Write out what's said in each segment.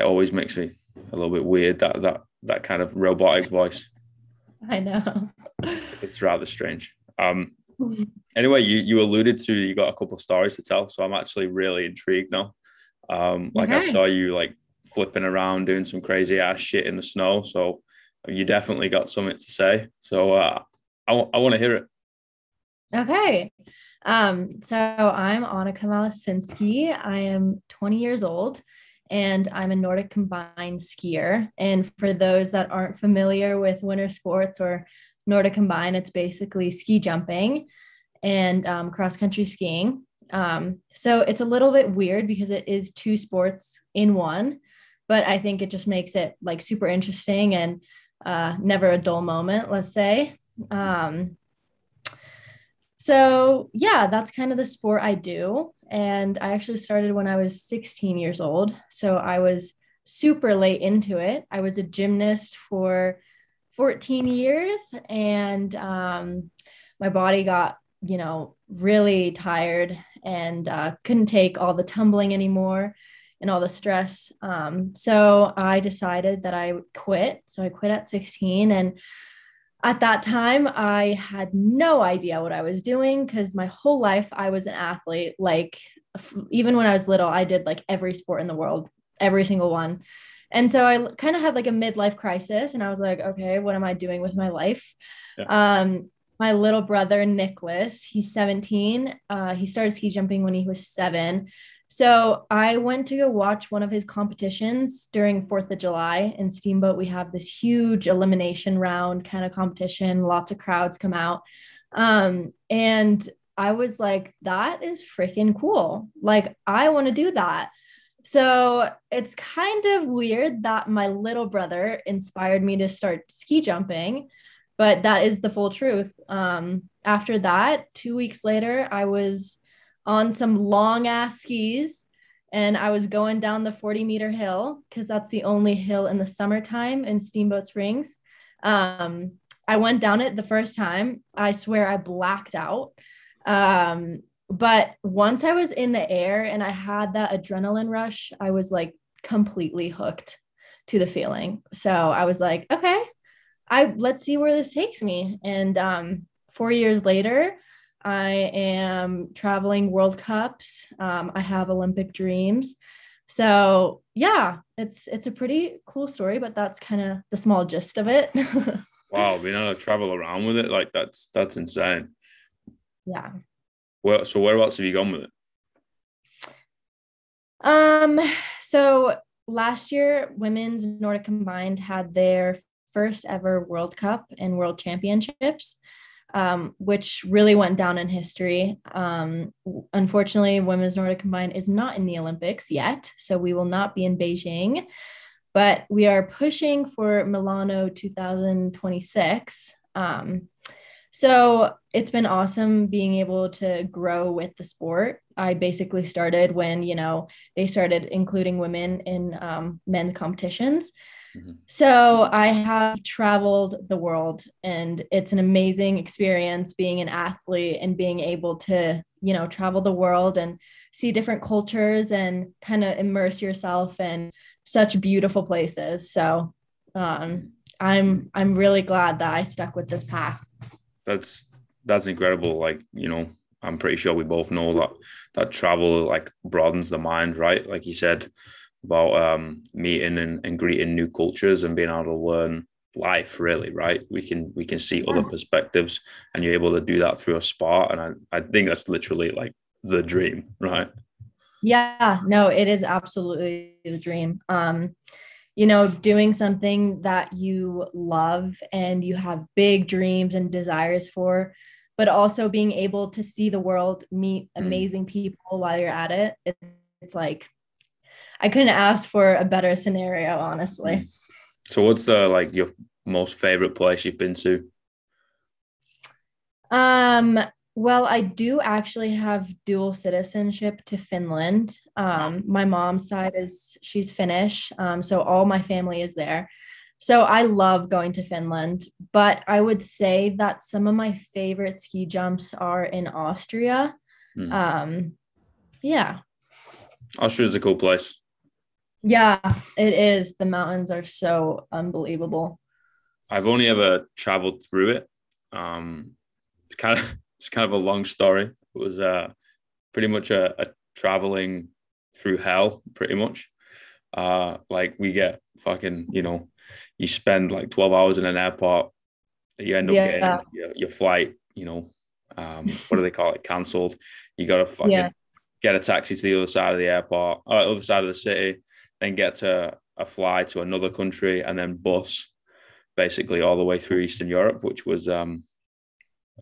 it always makes me a little bit weird that that that kind of robotic voice. I know. It's rather strange. Um, anyway, you you alluded to you got a couple of stories to tell, so I'm actually really intrigued now. Um, like okay. I saw you like flipping around doing some crazy ass shit in the snow, so you definitely got something to say. So uh, I, w- I want to hear it. Okay. Um, so I'm Annika Malacinski. I am 20 years old and I'm a Nordic combined skier. And for those that aren't familiar with winter sports or Nordic combined, it's basically ski jumping and um, cross country skiing. Um, so it's a little bit weird because it is two sports in one, but I think it just makes it like super interesting and uh, never a dull moment, let's say. Um, so yeah, that's kind of the sport I do. And I actually started when I was 16 years old. So I was super late into it. I was a gymnast for 14 years and um, my body got, you know, really tired and uh, couldn't take all the tumbling anymore and all the stress. Um, so I decided that I would quit. So I quit at 16 and at that time i had no idea what i was doing because my whole life i was an athlete like even when i was little i did like every sport in the world every single one. And so i kind of had like a midlife crisis and i was like okay what am i doing with my life? Yeah. um my little brother nicholas he's 17 uh, he started ski jumping when he was seven so I went to go watch one of his competitions during 4th of July in Steamboat. We have this huge elimination round kind of competition, lots of crowds come out. Um, and I was like, that is freaking cool. Like, I want to do that. So it's kind of weird that my little brother inspired me to start ski jumping, but that is the full truth. Um, after that, two weeks later, I was on some long ass skis and I was going down the 40 meter hill because that's the only hill in the summertime in Steamboat Springs. Um, I went down it the first time. I swear I blacked out. Um, but once I was in the air and I had that adrenaline rush, I was like completely hooked to the feeling. So I was like, okay, I let's see where this takes me. And um, four years later, I am traveling World Cups. Um, I have Olympic dreams. So yeah, it's it's a pretty cool story, but that's kind of the small gist of it. wow, being able to travel around with it, like that's that's insane. Yeah. Well, so whereabouts have you gone with it? Um, so last year, women's Nordic combined had their first ever World Cup and World Championships um, which really went down in history. Um, unfortunately, women's Nordic combined is not in the Olympics yet, so we will not be in Beijing, but we are pushing for Milano 2026. Um, so it's been awesome being able to grow with the sport. I basically started when you know they started including women in um, men's competitions. Mm-hmm. So I have traveled the world and it's an amazing experience being an athlete and being able to, you know, travel the world and see different cultures and kind of immerse yourself in such beautiful places. So um, I'm I'm really glad that I stuck with this path. That's that's incredible. Like, you know, I'm pretty sure we both know that that travel like broadens the mind, right? Like you said, about um, meeting and, and greeting new cultures and being able to learn life really right we can we can see other perspectives and you're able to do that through a sport and I, I think that's literally like the dream right yeah no it is absolutely the dream um you know doing something that you love and you have big dreams and desires for but also being able to see the world meet mm. amazing mm. people while you're at it it's like I couldn't ask for a better scenario, honestly. So, what's the like your most favorite place you've been to? Um, well, I do actually have dual citizenship to Finland. Um, my mom's side is she's Finnish, um, so all my family is there. So I love going to Finland, but I would say that some of my favorite ski jumps are in Austria. Mm. Um, yeah. Austria is a cool place. Yeah, it is. The mountains are so unbelievable. I've only ever traveled through it. Um, it's kind of it's kind of a long story. It was uh, pretty much a, a traveling through hell, pretty much. Uh, like we get fucking, you know, you spend like 12 hours in an airport, you end up yeah. getting your, your, flight, you know, um, what do they call it? Cancelled. You got to fucking yeah. get a taxi to the other side of the airport, or uh, other side of the city, then get to a fly to another country, and then bus basically all the way through Eastern Europe, which was um,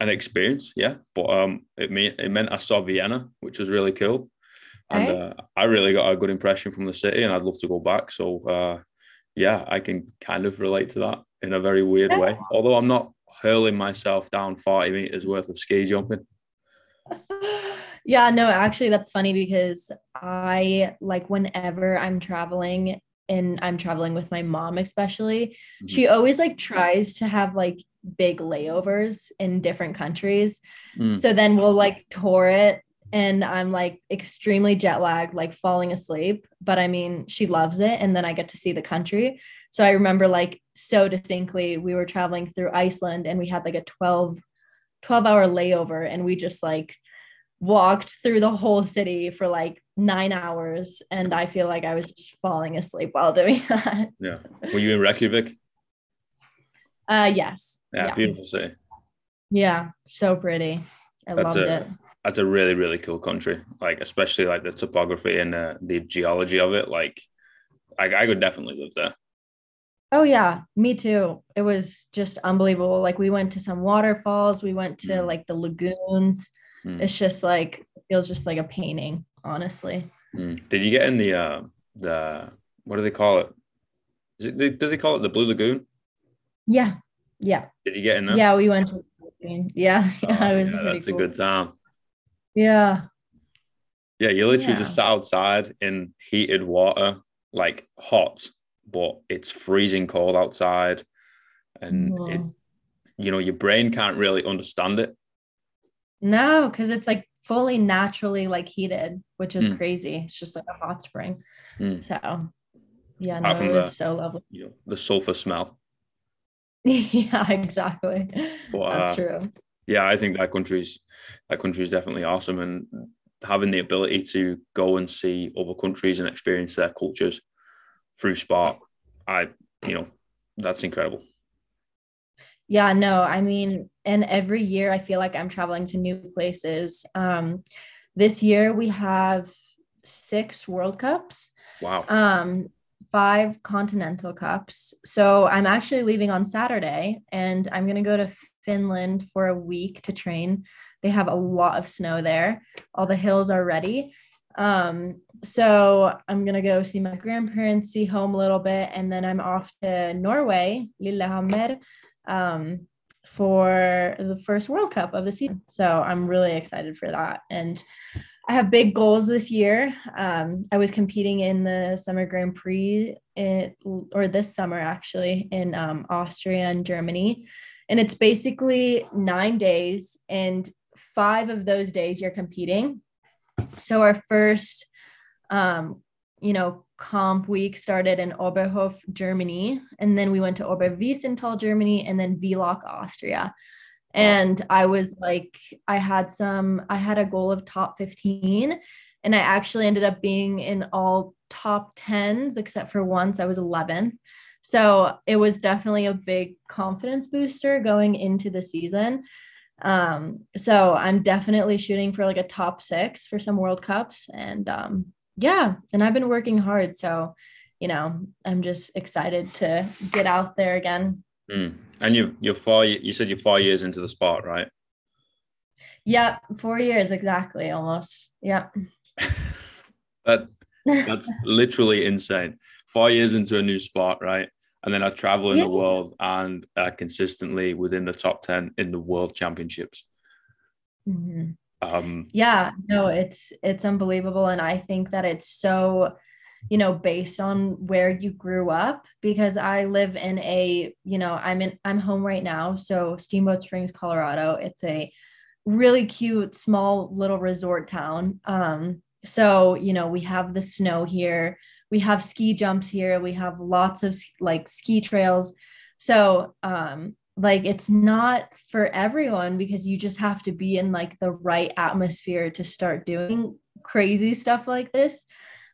an experience. Yeah, but um, it mean it meant I saw Vienna, which was really cool, and uh, I really got a good impression from the city, and I'd love to go back. So uh, yeah, I can kind of relate to that in a very weird way. Although I'm not hurling myself down 40 meters worth of ski jumping. Yeah, no, actually, that's funny because I like whenever I'm traveling and I'm traveling with my mom, especially, mm-hmm. she always like tries to have like big layovers in different countries. Mm. So then we'll like tour it and I'm like extremely jet lagged, like falling asleep. But I mean, she loves it. And then I get to see the country. So I remember like so distinctly, we were traveling through Iceland and we had like a 12, 12 hour layover and we just like walked through the whole city for like nine hours. And I feel like I was just falling asleep while doing that. Yeah. Were you in Reykjavik? Uh, yes. Yeah, yeah. beautiful city. Yeah, so pretty. I That's loved a, it that's a really really cool country like especially like the topography and uh, the geology of it like I, I could definitely live there oh yeah me too it was just unbelievable like we went to some waterfalls we went to mm. like the lagoons mm. it's just like it feels just like a painting honestly mm. did you get in the uh the what do they call it is it do they call it the blue lagoon yeah yeah did you get in there yeah we went to yeah, yeah oh, it was yeah, that's cool. a good time yeah. Yeah, you literally yeah. just sat outside in heated water, like hot, but it's freezing cold outside. And mm. it, you know, your brain can't really understand it. No, because it's like fully naturally like heated, which is mm. crazy. It's just like a hot spring. Mm. So yeah, no, it was the, so lovely. You know, the sulfur smell. yeah, exactly. But, That's uh, true yeah, I think that country's that country is definitely awesome, and having the ability to go and see other countries and experience their cultures through sport, I you know that's incredible. Yeah, no, I mean, and every year I feel like I'm traveling to new places. Um, this year we have six World Cups. Wow. Um, five Continental Cups. So I'm actually leaving on Saturday and I'm going to go to Finland for a week to train. They have a lot of snow there. All the hills are ready. Um, so I'm gonna go see my grandparents, see home a little bit, and then I'm off to Norway, Lillehammer, um, for the first World Cup of the season. So I'm really excited for that. And I have big goals this year. Um, I was competing in the Summer Grand Prix, in, or this summer actually, in um, Austria and Germany. And it's basically nine days, and five of those days you're competing. So our first, um, you know, comp week started in Oberhof, Germany, and then we went to Oberwiesenthal, Germany, and then Villach, Austria. And I was like, I had some, I had a goal of top 15, and I actually ended up being in all top 10s except for once I was 11. So it was definitely a big confidence booster going into the season. Um, so I'm definitely shooting for like a top six for some World Cups. And um, yeah, and I've been working hard. So, you know, I'm just excited to get out there again. Mm. And you, you're four, you said you're four years into the sport, right? Yeah, four years exactly, almost. Yeah. that that's literally insane. Four years into a new sport, right? and then I travel in yeah. the world and uh, consistently within the top 10 in the world championships. Mm-hmm. Um, yeah, no, it's, it's unbelievable. And I think that it's so, you know, based on where you grew up, because I live in a, you know, I'm in, I'm home right now. So Steamboat Springs, Colorado, it's a really cute, small little resort town. Um, so you know we have the snow here we have ski jumps here we have lots of like ski trails so um like it's not for everyone because you just have to be in like the right atmosphere to start doing crazy stuff like this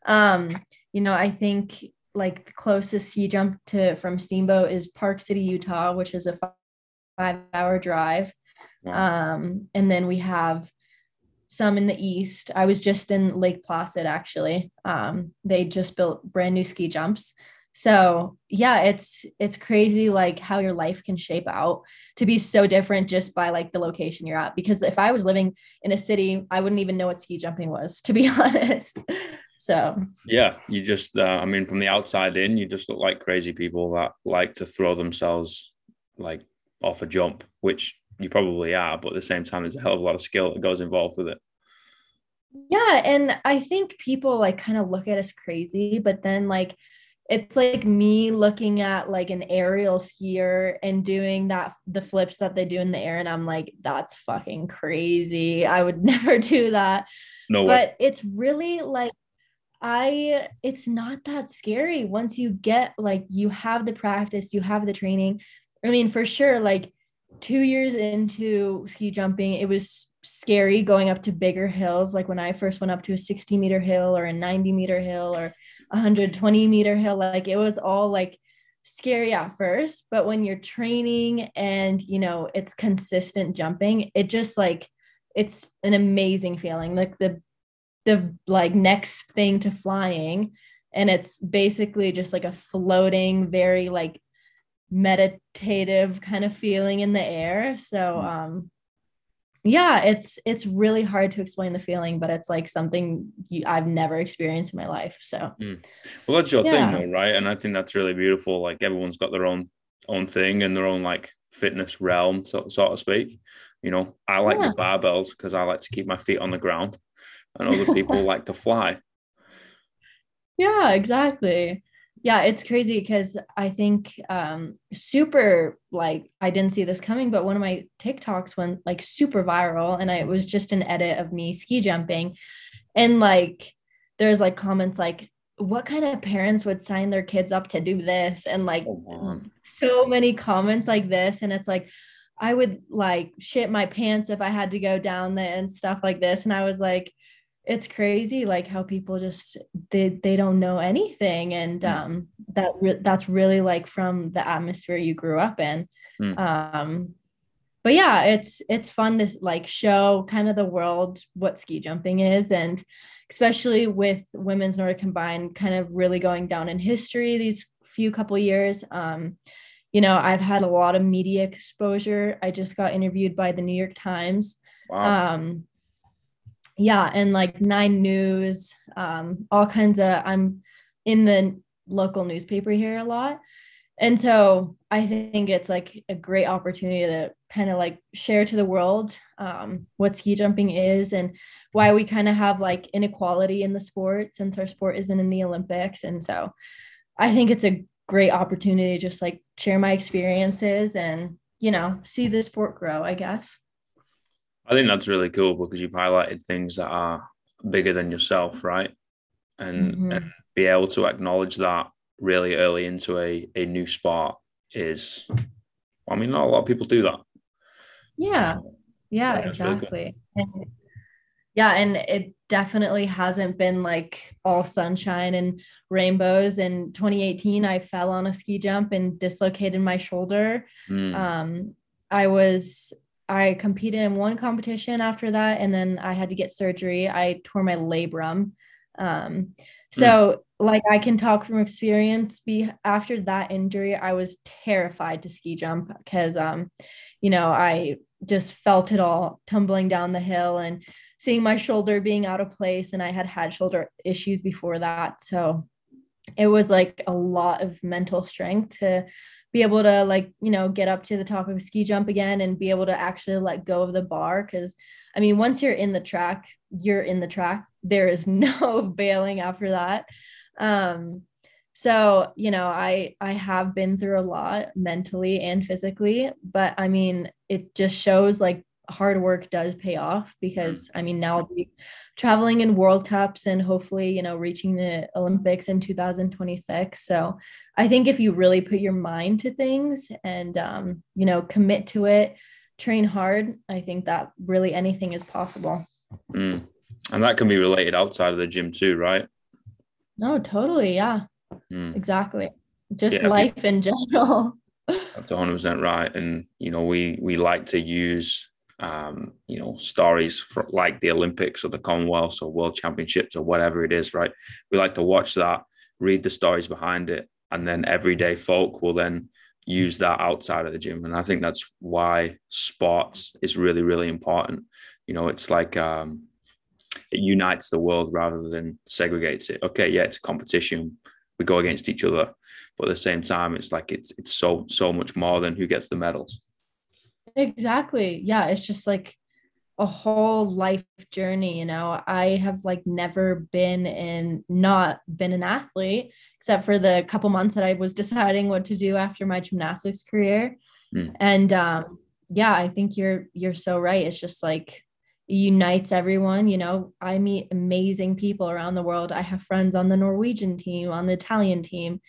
um you know i think like the closest ski jump to from steamboat is park city utah which is a five hour drive wow. um and then we have some in the east. I was just in Lake Placid actually. Um, they just built brand new ski jumps. So yeah, it's it's crazy like how your life can shape out to be so different just by like the location you're at. Because if I was living in a city, I wouldn't even know what ski jumping was, to be honest. So yeah, you just uh, I mean from the outside in, you just look like crazy people that like to throw themselves like off a jump, which you probably are, but at the same time, there's a hell of a lot of skill that goes involved with it. Yeah. And I think people like kind of look at us crazy, but then like it's like me looking at like an aerial skier and doing that the flips that they do in the air and i'm like that's fucking crazy i would never do that no but way. it's really like i it's not that scary once you get like you have the practice you have the training i mean for sure like two years into ski jumping, it was scary going up to bigger hills. Like when I first went up to a 60 meter hill or a 90 meter hill or 120 meter hill, like it was all like scary at first. But when you're training and, you know, it's consistent jumping, it just like, it's an amazing feeling. Like the, the like next thing to flying. And it's basically just like a floating, very like meditative kind of feeling in the air. So mm. um yeah, it's it's really hard to explain the feeling, but it's like something you, I've never experienced in my life. So mm. well, that's your yeah. thing, though, right? And I think that's really beautiful. Like everyone's got their own own thing and their own like fitness realm, so, so to speak. You know, I like yeah. the barbells because I like to keep my feet on the ground, and other people like to fly. Yeah, exactly yeah it's crazy because i think um super like i didn't see this coming but one of my tiktoks went like super viral and I, it was just an edit of me ski jumping. And like there's like comments like what kind of parents would sign their kids up to do this? And like oh, so many comments like this and it's like i would like shit my pants if i had to go down there and stuff like this. And i was like it's crazy like how people just they they don't know anything and mm. um that re- that's really like from the atmosphere you grew up in mm. um but yeah it's it's fun to like show kind of the world what ski jumping is and especially with women's nordic combined kind of really going down in history these few couple years um you know i've had a lot of media exposure i just got interviewed by the new york times wow. um yeah and like nine news um all kinds of i'm in the local newspaper here a lot. And so i think it's like a great opportunity to kind of like share to the world um, what ski jumping is and why we kind of have like inequality in the sport since our sport isn't in the olympics. And so i think it's a great opportunity to just like share my experiences and you know see the sport grow i guess I think that's really cool because you've highlighted things that are bigger than yourself, right? And mm-hmm. and be able to acknowledge that really early into a, a new sport is I mean not a lot of people do that. Yeah. Yeah, exactly. Really and, yeah, and it definitely hasn't been like all sunshine and rainbows. In 2018, I fell on a ski jump and dislocated my shoulder. Mm. Um, I was I competed in one competition after that, and then I had to get surgery. I tore my labrum. Um, so, mm. like, I can talk from experience. Be after that injury, I was terrified to ski jump because, um, you know, I just felt it all tumbling down the hill and seeing my shoulder being out of place, and I had had shoulder issues before that. So, it was like a lot of mental strength to be able to like you know get up to the top of a ski jump again and be able to actually let go of the bar because i mean once you're in the track you're in the track. There is no bailing after that. Um so you know i i have been through a lot mentally and physically but i mean it just shows like hard work does pay off because I mean now I'll be traveling in World Cups and hopefully, you know, reaching the Olympics in 2026. So I think if you really put your mind to things and um, you know, commit to it, train hard, I think that really anything is possible. Mm. And that can be related outside of the gym too, right? No, totally. Yeah. Mm. Exactly. Just yeah, life in general. That's 100% right. And, you know, we, we like to use, um, you know, stories for like the Olympics or the Commonwealth or World Championships or whatever it is, right? We like to watch that, read the stories behind it, and then everyday folk will then use that outside of the gym. And I think that's why sports is really, really important. You know, it's like um, it unites the world rather than segregates it. Okay, yeah, it's a competition. We go against each other, but at the same time, it's like it's it's so so much more than who gets the medals. Exactly. Yeah, it's just like a whole life journey you know? I have like never been in not been an athlete except for the couple months that i was deciding what to do after my gymnastics career. Mm. and um yeah i think you're you're so right. It's just like unites everyone you know? I meet amazing people around the world. I have friends on the norwegian team on the italian team.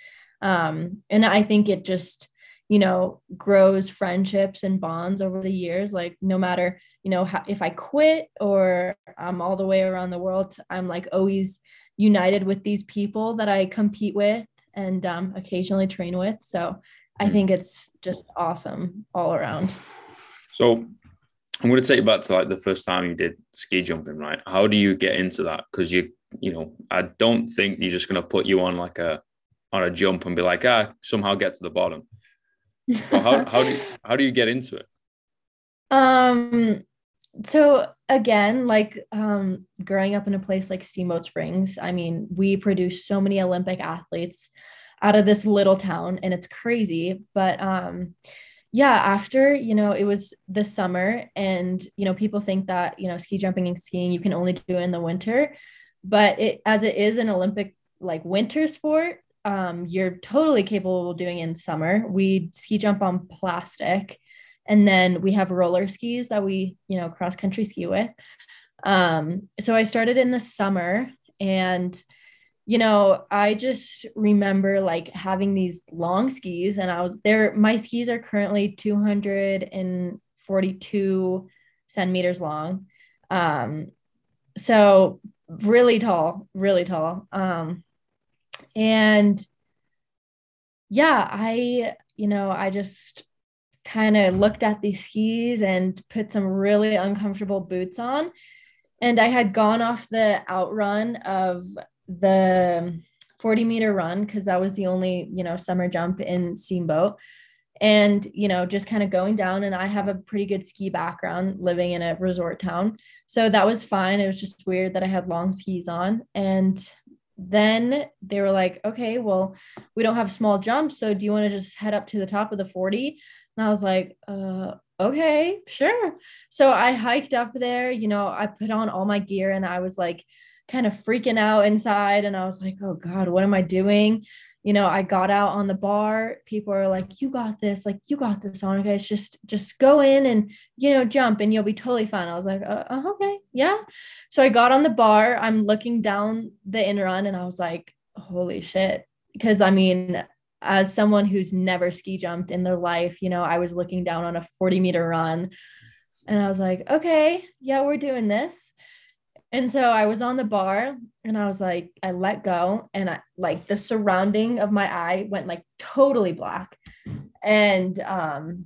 Um and i think it just you know grows friendships and bonds over the years like no matter you know how, if i quit or i'm all the way around the world i'm like always united with these people that i compete with and um, occasionally train with. So i hmm. think it's just awesome all around. So i'm going to take you back to like the first time you did ski jumping right? How do you get into that? Because you you know i don't think you're just going to put you on like a on a jump and be like ah somehow get to the bottom well, how, how do you, how do you get into it? Um so again like um growing up in a place like steamboat springs i mean we produce so many olympic athletes out of this little town and it's crazy but um yeah after you know it was the summer and you know people think that you know ski jumping and skiing you can only do it in the winter but it as it is an olympic like winter sport um, you're totally capable of doing in summer. We ski jump on plastic, and then we have roller skis that we, you know, cross country ski with. Um, so I started in the summer, and you know, I just remember like having these long skis, and I was there. My skis are currently 242 centimeters long. Um, so really tall, really tall. Um, and yeah, I, you know, I just kind of looked at these skis and put some really uncomfortable boots on. And I had gone off the outrun of the 40 meter run because that was the only, you know, summer jump in Steamboat. And, you know, just kind of going down. And I have a pretty good ski background living in a resort town. So that was fine. It was just weird that I had long skis on. And then they were like, okay, well, we don't have small jumps. So do you want to just head up to the top of the 40? And I was like, uh, okay, sure. So I hiked up there, you know, I put on all my gear and I was like kind of freaking out inside. And I was like, oh God, what am I doing? You know, I got out on the bar. People are like, "You got this! Like, you got this, on, It's Just, just go in and you know, jump, and you'll be totally fine." I was like, uh, uh, "Okay, yeah." So I got on the bar. I'm looking down the in run, and I was like, "Holy shit!" Because I mean, as someone who's never ski jumped in their life, you know, I was looking down on a 40 meter run, and I was like, "Okay, yeah, we're doing this." And so I was on the bar and I was like, I let go and I like the surrounding of my eye went like totally black. And um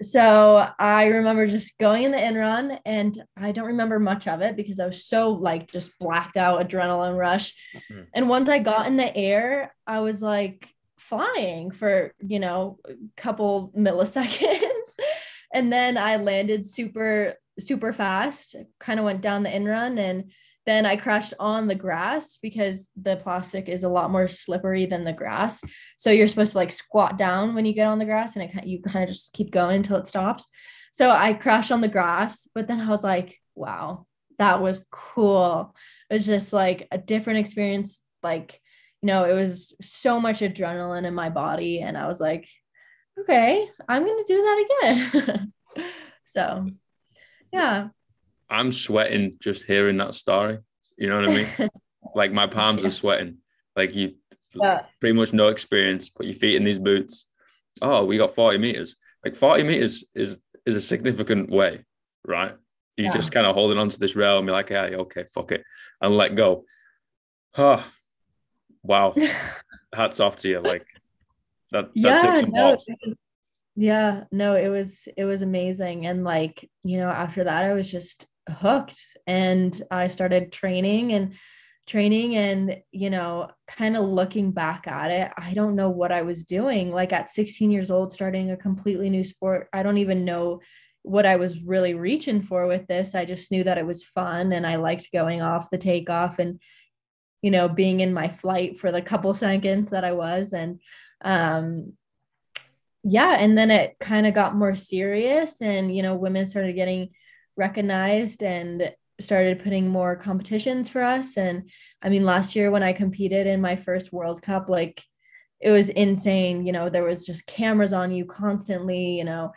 so I remember just going in the in run and I don't remember much of it because I was so like just blacked out adrenaline rush. Mm-hmm. And once I got in the air, I was like flying for, you know, a couple milliseconds. and then I landed super super fast, kind of went down the in run and then I crashed on the grass because the plastic is a lot more slippery than the grass. So you're supposed to like squat down when you get on the grass and it, you kind of just keep going until it stops. So I crashed on the grass, but then I was like, wow, that was cool. It was just like a different experience. Like, you know, it was so much adrenaline in my body. And I was like, okay, I'm going to do that again. So, yeah. I'm sweating just hearing that story. You know what I mean? like my palms yeah. are sweating. Like you, yeah. pretty much no experience. Put your feet in these boots. Oh, we got 40 meters. Like 40 meters is is a significant way, right? You yeah. just kind of holding onto this rail and be like, yeah, okay, fuck it, and let go. Oh, wow. Hats off to you. Like that. yeah, no, yeah, no, it was it was amazing, and like you know, after that, I was just hooked, and I started training and training and you know kind of looking back at it i don't know what i was doing. Like at 16 years old starting a completely new sport i don't even know what i was really reaching for with this. I just knew that it was fun and i liked going off the takeoff and you know being in my flight for the couple seconds that i was. And um yeah and then it kind of got more serious and you know women started getting recognized and started putting more competitions for us. And I mean, last year when I competed in my first World Cup, like it was insane. You know, there was just cameras on you constantly, you know.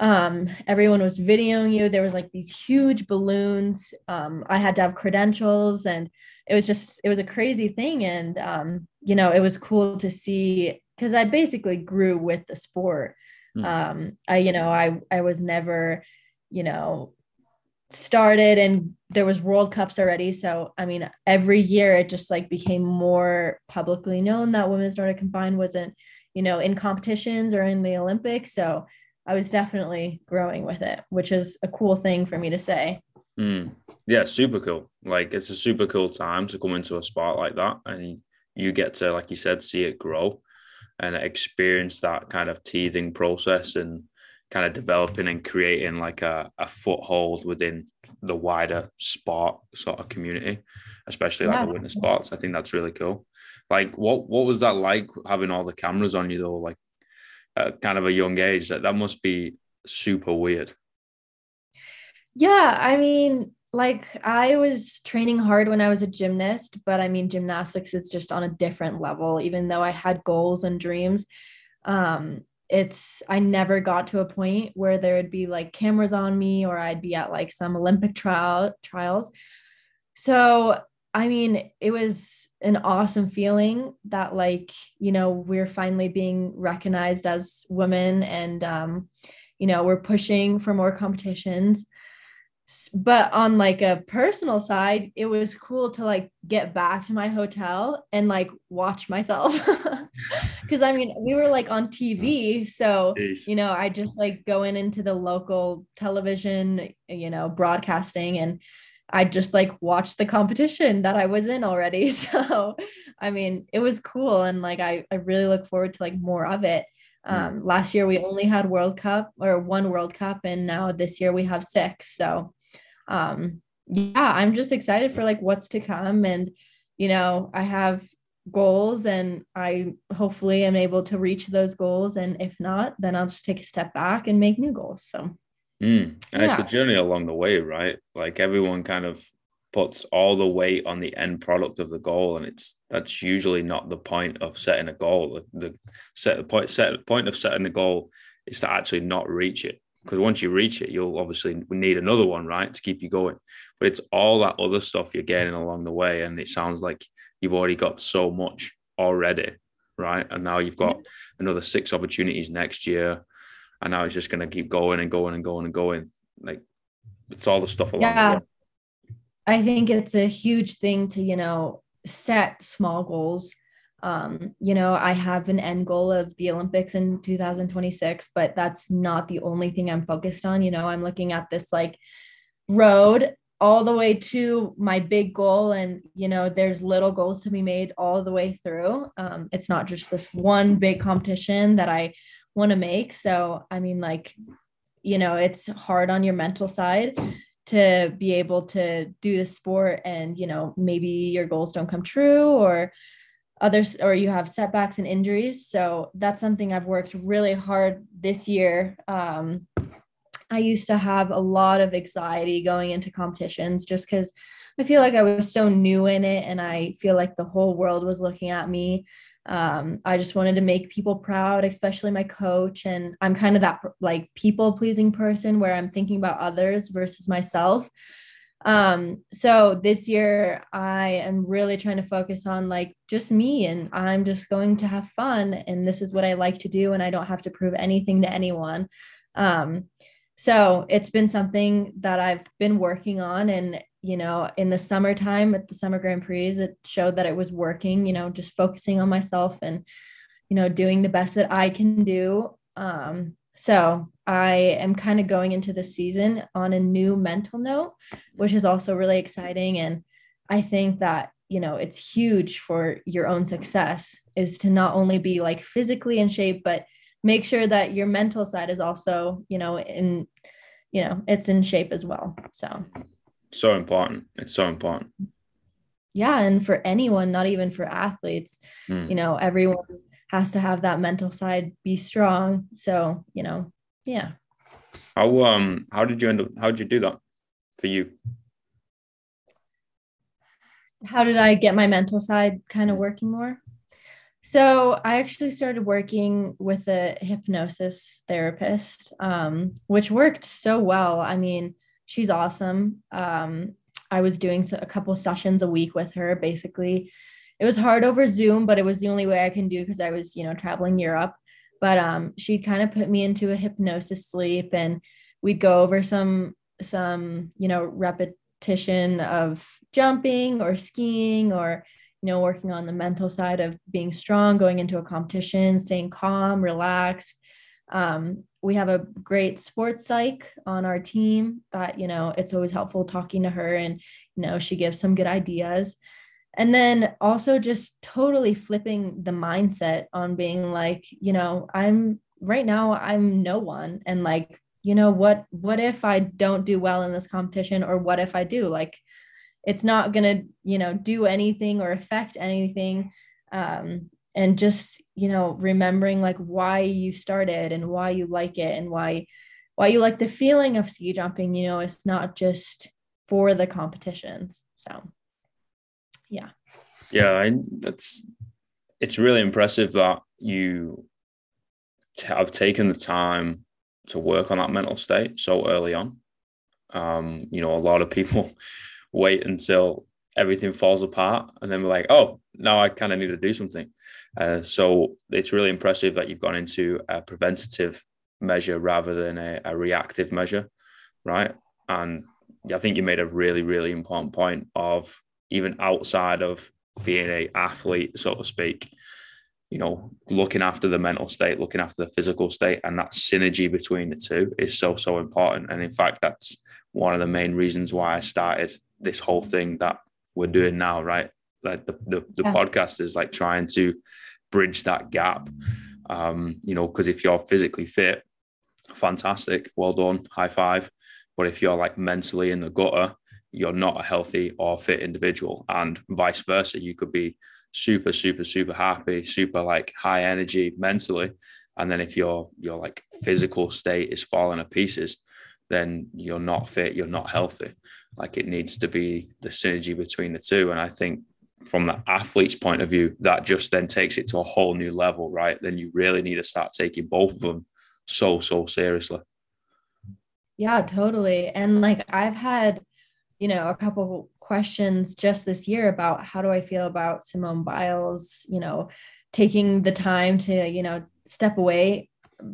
Um, everyone was videoing you. There was like these huge balloons. Um, I had to have credentials and it was just it was a crazy thing. And um, you know, it was cool to see because I basically grew with the sport. Mm. Um, I, you know, I I was never, you know, started and there was world cups already so i mean every year it just like became more publicly known that women's nordic combined wasn't you know in competitions or in the olympics so i was definitely growing with it which is a cool thing for me to say mm. yeah super cool like it's a super cool time to come into a spot like that and you get to like you said see it grow and experience that kind of teething process and kind of developing and creating like a, a foothold within the wider sport sort of community, especially like yeah. the winter sports. I think that's really cool. Like, what what was that like having all the cameras on you though? Like, at kind of a young age, that that must be super weird. Yeah, I mean, like I was training hard when I was a gymnast, but I mean, gymnastics is just on a different level. Even though I had goals and dreams, um, it's I never got to a point where there would be like cameras on me or I'd be at like some Olympic trial trials. So I mean, it was an awesome feeling that like, you know, we're finally being recognized as women and um, you know, we're pushing for more competitions but on like a personal side it was cool to like get back to my hotel and like watch myself. Because i mean we were like on tv so you know i just like going into the local television you know broadcasting and i just like watched the competition that i was in already. So i mean it was cool and like i, I really look forward to like more of it. Hmm. um, last year we only had world cup or one world cup and now this year we have six so um yeah i'm just excited for like what's to come and you know i have goals and i hopefully am able to reach those goals. And if not then i'll just take a step back and make new goals. So mm. and yeah. it's a journey along the way right? Like everyone kind of puts all the weight on the end product of the goal and it's that's usually not the point of setting a goal. The, the set the point set point of setting a goal is to actually not reach it because once you reach it, you'll obviously need another one, right, to keep you going. But it's all that other stuff you're getting along the way, and it sounds like you've already got so much already, right? And now you've got another six opportunities next year, and now it's just going to keep going and going and going and going. Like it's all the stuff along yeah. I think it's a huge thing to you know set small goals um, you know, I have an end goal of the Olympics in 2026, but that's not the only thing I'm focused on. You know, I'm looking at this like road all the way to my big goal. And, you know, there's little goals to be made all the way through. Um, it's not just this one big competition that I want to make. So, I mean, like, you know, it's hard on your mental side to be able to do the sport and, you know, maybe your goals don't come true or, others or you have setbacks and injuries so that's something i've worked really hard this year um, i used to have a lot of anxiety going into competitions just because i feel like i was so new in it and i feel like the whole world was looking at me Um, I just wanted to make people proud, especially my coach. And I'm kind of that like people pleasing person where I'm thinking about others versus myself. Um, so this year I am really trying to focus on like just me and I'm just going to have fun and this is what I like to do and I don't have to prove anything to anyone. Um, so it's been something that I've been working on and you know in the summertime at the summer grand prix it showed that it was working you know just focusing on myself and you know doing the best that I can do um, so I am kind of going into the season on a new mental note, which is also really exciting. And I think that, you know, it's huge for your own success is to not only be like physically in shape, but make sure that your mental side is also, you know, in, you know, it's in shape as well. So, so important. It's so important. Yeah. And for anyone, not even for athletes, mm. you know, everyone has to have that mental side be strong. So, you know, yeah. How um how did you end up how did you do that for you? How did I get my mental side kind of working more? So I actually started working with a hypnosis therapist, um, which worked so well. I mean, she's awesome. Um, I was doing a couple sessions a week with her, basically it was hard over Zoom, but it was the only way I can do because I was, you know, traveling Europe. But um, she kind of put me into a hypnosis sleep, and we'd go over some some, you know, repetition of jumping or skiing or you know working on the mental side of being strong going into a competition staying calm relaxed. Um, we have a great sports psych on our team that you know it's always helpful talking to her and you know she gives some good ideas and then also just totally flipping the mindset on being like you know i'm right now i'm no one. And like you know what what if i don't do well in this competition or what if i do? Like it's not to you know do anything or affect anything. Um and just you know remembering like why you started and why you like it and why why you like the feeling of ski jumping you know it's not just for the competitions so yeah. Yeah and that's it's really impressive that you have taken the time to work on that mental state so early on. Um you know a lot of people wait until everything falls apart and then we're like oh now i kind of need to do something. Uh, so it's really impressive that you've gone into a preventative measure rather than a, a reactive measure right? And i think you made a really really important point of even outside of being a athlete, so to speak, you know, looking after the mental state, looking after the physical state, and that synergy between the two is so, so important. And in fact, that's one of the main reasons why I started this whole thing that we're doing now, right? Like the, the, the yeah. podcast is like trying to bridge that gap. Um, you know, because if you're physically fit, fantastic, well done, high five. But if you're like mentally in the gutter, you're not a healthy or fit individual and vice versa. You could be super super super happy super like high energy mentally and then if your your like physical state is falling to pieces then you're not fit you're not healthy. Like it needs to be the synergy between the two and i think from the athlete's point of view that just then takes it to a whole new level right? Then you really need to start taking both of them so so seriously. Yeah totally. And like i've had you know, a couple questions just this year about how do I feel about Simone Biles, you know, taking the time to, you know, step away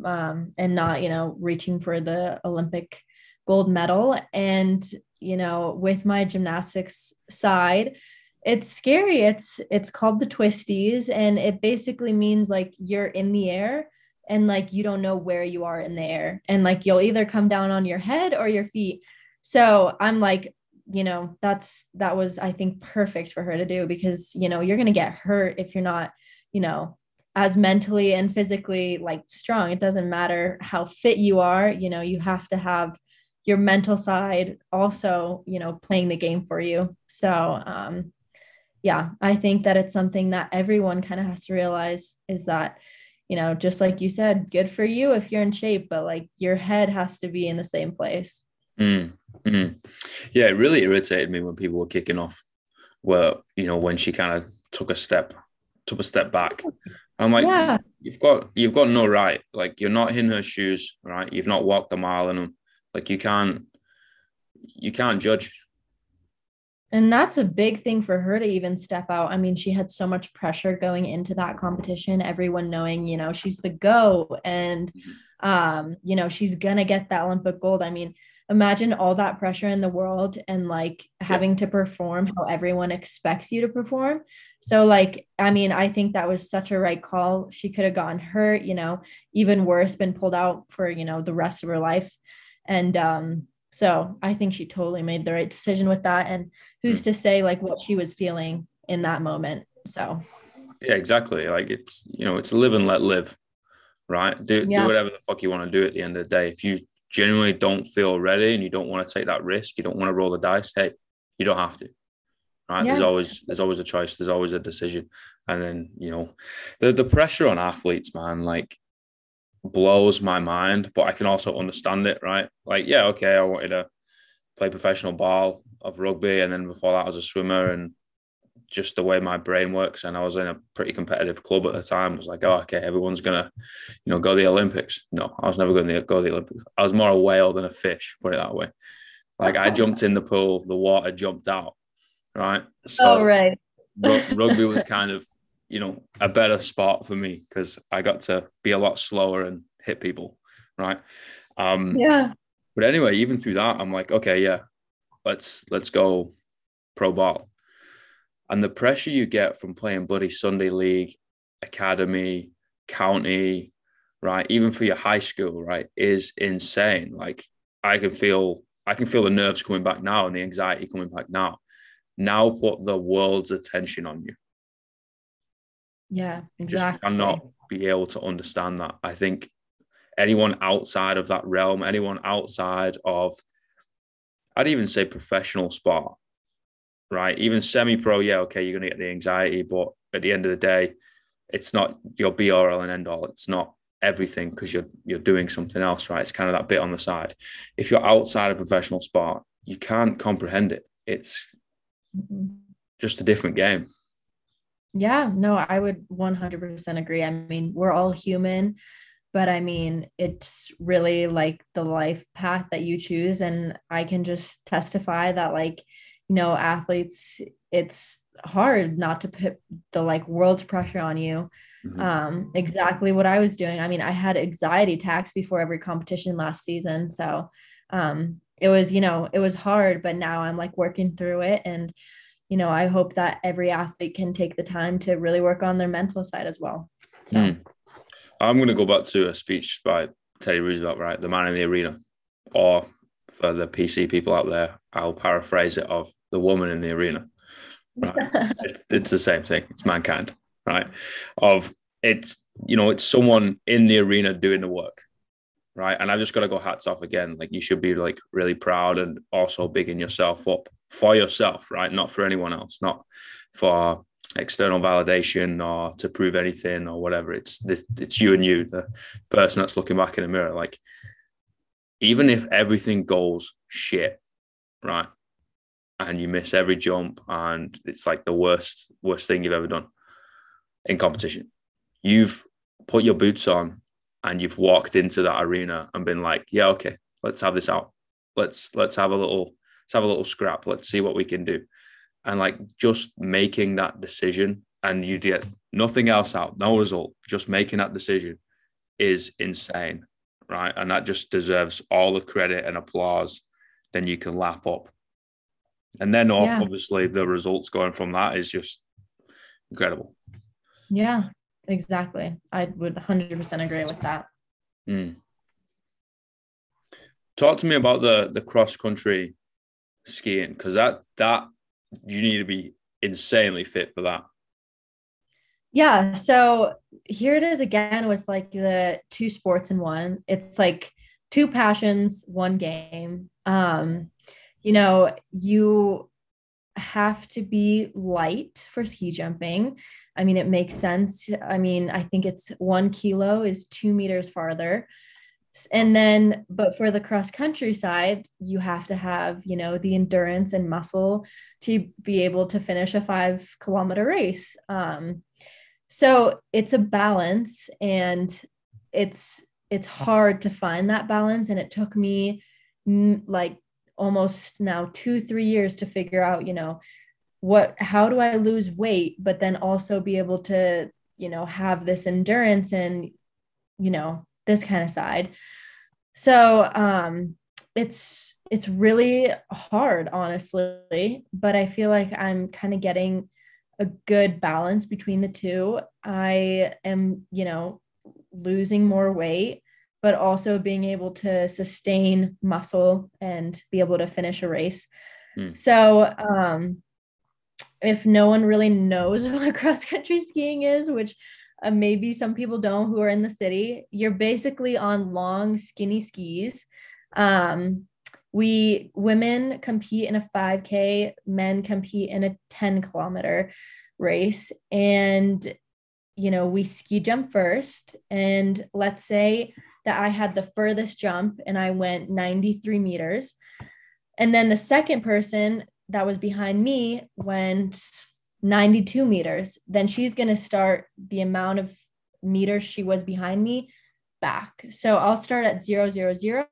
um, and not, you know, reaching for the Olympic gold medal. And, you know, with my gymnastics side, it's scary. It's it's called the twisties, and it basically means like you're in the air and like you don't know where you are in the air, and like you'll either come down on your head or your feet. So I'm like, you know that's that was i think perfect for her to do because you know you're going to get hurt if you're not you know as mentally and physically like strong. It doesn't matter how fit you are you know you have to have your mental side also you know playing the game for you. So um yeah i think that it's something that everyone kind of has to realize is that you know just like you said good for you if you're in shape but like your head has to be in the same place. Mm. Mm. Yeah, it really irritated me when people were kicking off. Well, you know, when she kind of took a step took a step back. I'm like, yeah. you've got you've got no right. Like you're not in her shoes, right? You've not walked a mile in them. Like you can't you can't judge. And that's a big thing for her to even step out. I mean, she had so much pressure going into that competition, everyone knowing, you know, she's the go and mm-hmm. um, you know, she's gonna get that Olympic gold. I mean, imagine all that pressure in the world and like having yeah. to perform how everyone expects you to perform. So, like, I mean, I think that was such a right call. She could have gotten hurt, you know, even worse, been pulled out for, you know, the rest of her life. And um, so I think she totally made the right decision with that. And who's mm. to say like what she was feeling in that moment? So, yeah, exactly. Like, it's, you know, it's live and let live, right? Do, yeah. do whatever the fuck you want to do at the end of the day. If you genuinely don't feel ready and you don't want to take that risk, you don't want to roll the dice, hey, you don't have to. Right. Yeah. There's always there's always a choice, there's always a decision. And then, you know, the the pressure on athletes, man, like blows my mind, but I can also understand it, right? Like, yeah, okay, I wanted to play professional ball of rugby, and then before that, I was a swimmer, and just the way my brain works. And I was in a pretty competitive club at the time. I was like, oh, okay, everyone's gonna, you know, go to the Olympics. No, I was never going to go to the Olympics. I was more a whale than a fish, put it that way. Like I jumped in the pool, the water jumped out, right? So oh, right. rugby was kind of, you know, a better spot for me because I got to be a lot slower and hit people, right? Um, yeah. But anyway, even through that, I'm like, okay, yeah, let's let's go pro ball and the pressure you get from playing bloody Sunday league, academy, county, right, even for your high school, right, is insane. Like I can feel, I can feel the nerves coming back now and the anxiety coming back now. Now put the world's attention on you. Yeah, exactly. Just cannot be able to understand that. I think anyone outside of that realm, anyone outside of, I'd even say professional sport, right? Even semi pro, yeah, okay, you're going to get the anxiety, but at the end of the day, it's not your be all and end all. It's not everything because you're you're doing something else, right? It's kind of that bit on the side. If you're outside of professional sport, you can't comprehend it. It's just a different game. Yeah, no, I would 100% agree. I mean, we're all human, but I mean, it's really like the life path that you choose. And I can just testify that, like, you know athletes it's hard not to put the like world's pressure on you. Mm-hmm. um exactly what i was doing. I mean i had anxiety attacks before every competition last season. So um it was you know it was hard but now i'm like working through it. And you know i hope that every athlete can take the time to really work on their mental side as well. So mm. i'm going to go back to a speech by teddy roosevelt right? The man in the arena or for the PC people out there, I'll paraphrase it of the woman in the arena. Right? it's, it's the same thing. It's mankind, right? Of it's you know it's someone in the arena doing the work, right? And I've just got to go hats off again. Like you should be like really proud and also bigging yourself up for yourself, right? Not for anyone else, not for external validation or to prove anything or whatever. It's it's you and you, the person that's looking back in the mirror. Like even if everything goes shit, right? And you miss every jump and it's like the worst, worst thing you've ever done in competition. You've put your boots on and you've walked into that arena and been like, yeah, okay, let's have this out. Let's let's have a little let's have a little scrap. Let's see what we can do. And like just making that decision and you get nothing else out, no result, just making that decision is insane right? And that just deserves all the credit and applause. Then you can lap up. And then yeah. obviously the results going from that is just incredible. Yeah, exactly. I would 100% agree with that. Mm. Talk to me about the the cross country skiing because that that you need to be insanely fit for that. Yeah. So here it is again with like the two sports in one. It's like two passions, one game. Um, you know, you have to be light for ski jumping. I mean, it makes sense. I mean, I think it's one kilo is two meters farther. And then, but for the cross country side, you have to have, you know, the endurance and muscle to be able to finish a five kilometer race. Um, so it's a balance and it's it's hard to find that balance and it took me like almost now 2 3 years to figure out you know what how do I lose weight but then also be able to you know have this endurance and you know this kind of side. So um it's it's really hard honestly but i feel like i'm kind of getting a good balance between the two. I am you know losing more weight but also being able to sustain muscle and be able to finish a race. Mm. so um if no one really knows what cross country skiing is which uh, maybe some people don't who are in the city you're basically on long skinny skis. Um, we women compete in a 5k men compete in a 10 kilometer race. And you know we ski jump first. And let's say that i had the furthest jump and i went 93 meters. And then the second person that was behind me went 92 meters. Then she's going to start the amount of meters she was behind me back. So i'll start at zero zero zero.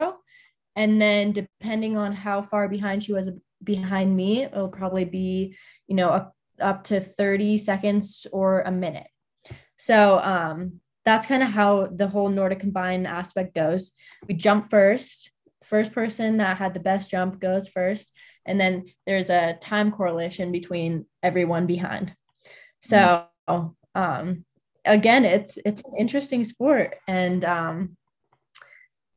And then depending on how far behind she was behind me, it'll probably be, you know, a, up to 30 seconds or a minute. So um, that's kind of how the whole Nordic combined aspect goes. We jump first. First person that had the best jump goes first. And then there's a time correlation between everyone behind. So um, again, it's it's an interesting sport. And um,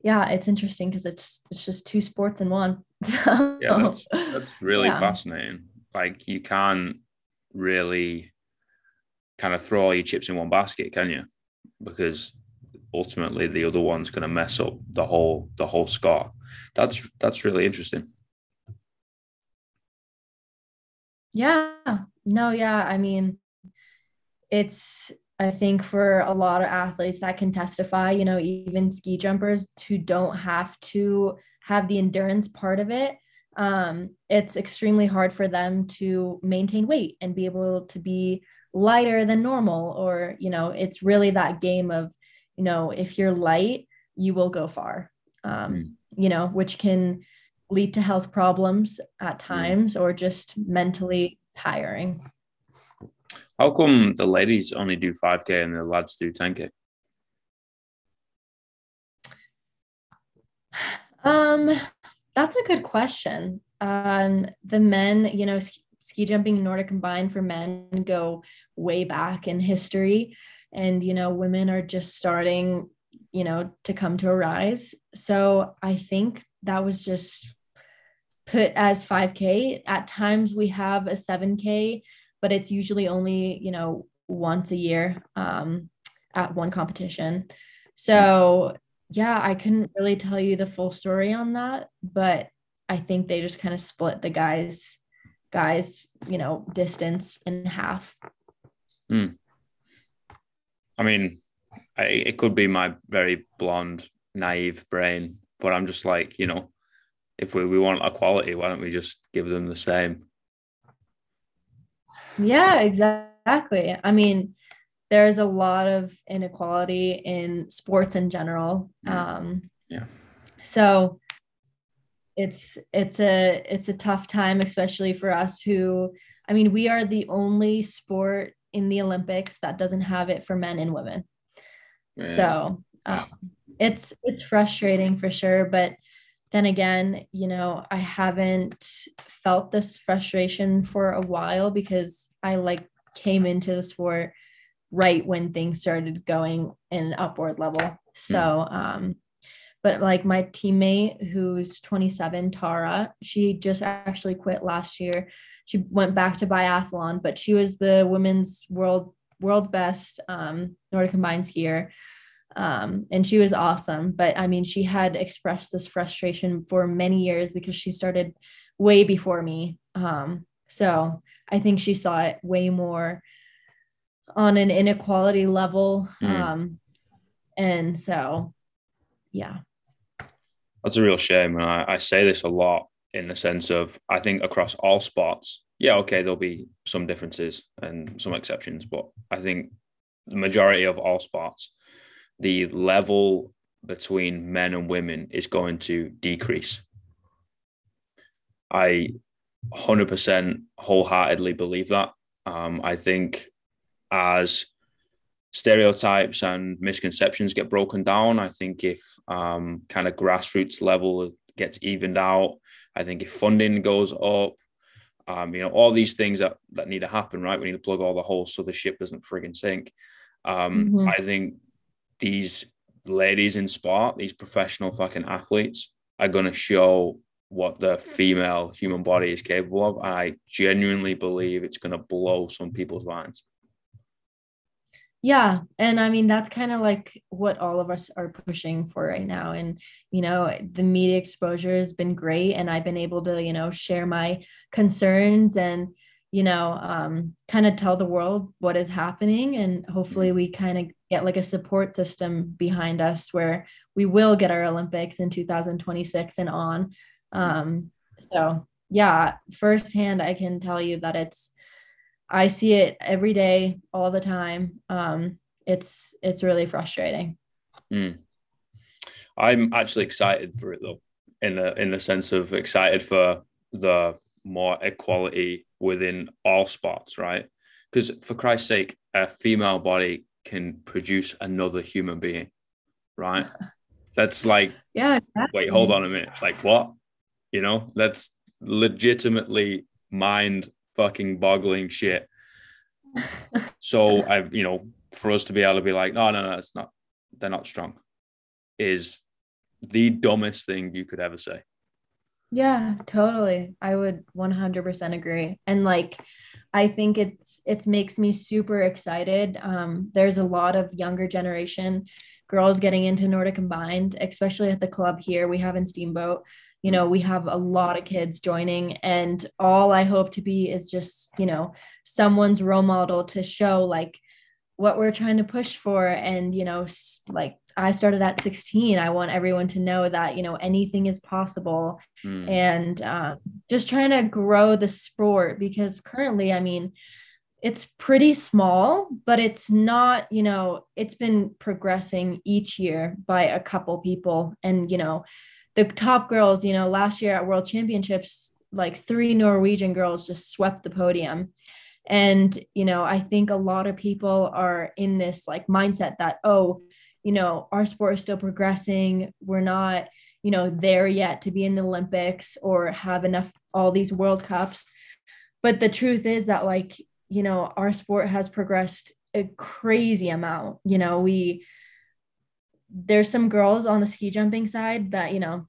yeah, it's interesting because it's it's just two sports in one. So, yeah, that's, that's really yeah. fascinating. Like you can't really kind of throw all your chips in one basket, can you? Because ultimately the other one's going to mess up the whole the whole score. That's that's really interesting. Yeah. No, yeah. I mean, it's I think for a lot of athletes that can testify, you know, even ski jumpers who don't have to have the endurance part of it, um, it's extremely hard for them to maintain weight and be able to be lighter than normal. Or, you know, it's really that game of, you know, if you're light, you will go far, um, mm. you know, which can lead to health problems at times mm. or just mentally tiring. How come the ladies only do 5K and the lads do 10K? Um, that's a good question. Um, the men, you know, ski, jumping and Nordic combined for men go way back in history. And, you know, women are just starting, you know, to come to a rise. So I think that was just put as 5K. At times we have a 7K but it's usually only you know once a year um, at one competition so yeah i couldn't really tell you the full story on that but i think they just kind of split the guys guys you know distance in half mm. i mean I, it could be my very blonde naive brain but i'm just like you know if we, we want equality why don't we just give them the same yeah, exactly. I mean, there's a lot of inequality in sports in general. Um, yeah. So it's it's a it's a tough time, especially for us who. I mean, we are the only sport in the Olympics that doesn't have it for men and women. Yeah. So um, it's it's frustrating for sure, but then again, you know, I haven't felt this frustration for a while because I like came into the sport right when things started going in an upward level. So, um, but like my teammate who's 27, Tara, she just actually quit last year. She went back to biathlon, but she was the women's world world best um, Nordic combined skier. Um, and she was awesome. But I mean, she had expressed this frustration for many years because she started way before me. Um, so I think she saw it way more on an inequality level. Mm. Um, and so, yeah. That's a real shame. And I, I say this a lot in the sense of I think across all sports, yeah, okay, there'll be some differences and some exceptions, but I think the majority of all sports, the level between men and women is going to decrease. I 100% wholeheartedly believe that. Um, I think as stereotypes and misconceptions get broken down, I think if um, kind of grassroots level gets evened out, I think if funding goes up, um, you know, all these things that, that need to happen, right? We need to plug all the holes so the ship doesn't frigging sink. Um, mm-hmm. I think these ladies in sport, these professional fucking athletes, are going to show what the female human body is capable of. And I genuinely believe it's going to blow some people's minds. Yeah. And I mean, that's kind of like what all of us are pushing for right now. And, you know, the media exposure has been great. And I've been able to, you know, share my concerns and, you know, um, kind of tell the world what is happening. And hopefully we kind of get like a support system behind us where we will get our Olympics in 2026 and on. Um, so yeah, firsthand, I can tell you that it's, I see it every day, all the time. Um, it's, it's really frustrating. Mm. I'm actually excited for it though, in the, in the sense of excited for the more equality within all sports, right? Because for Christ's sake, a female body can produce another human being, right? That's like, yeah. Exactly. Wait, hold on a minute. Like what? You know, that's legitimately mind fucking boggling shit. so I've, you know, for us to be able to be like, no, no, no, it's not, they're not strong, is the dumbest thing you could ever say. Yeah, totally. I would 100% agree. And like, I think it's it makes me super excited. Um, there's a lot of younger generation girls getting into Nordic combined, especially at the club here we have in Steamboat. You know, we have a lot of kids joining, and all I hope to be is just, you know, someone's role model to show like what we're trying to push for and, you know, like I started at 16. I want everyone to know that, you know, anything is possible mm. and uh, just trying to grow the sport because currently, I mean, it's pretty small, but it's not, you know, it's been progressing each year by a couple people. And, you know, the top girls, you know, last year at World Championships, like three Norwegian girls just swept the podium. And, you know, I think a lot of people are in this like mindset that, oh, you know, our sport is still progressing. We're not, you know, there yet to be in the Olympics or have enough all these World Cups. But the truth is that, like, you know, our sport has progressed a crazy amount. You know, we, there's some girls on the ski jumping side that, you know,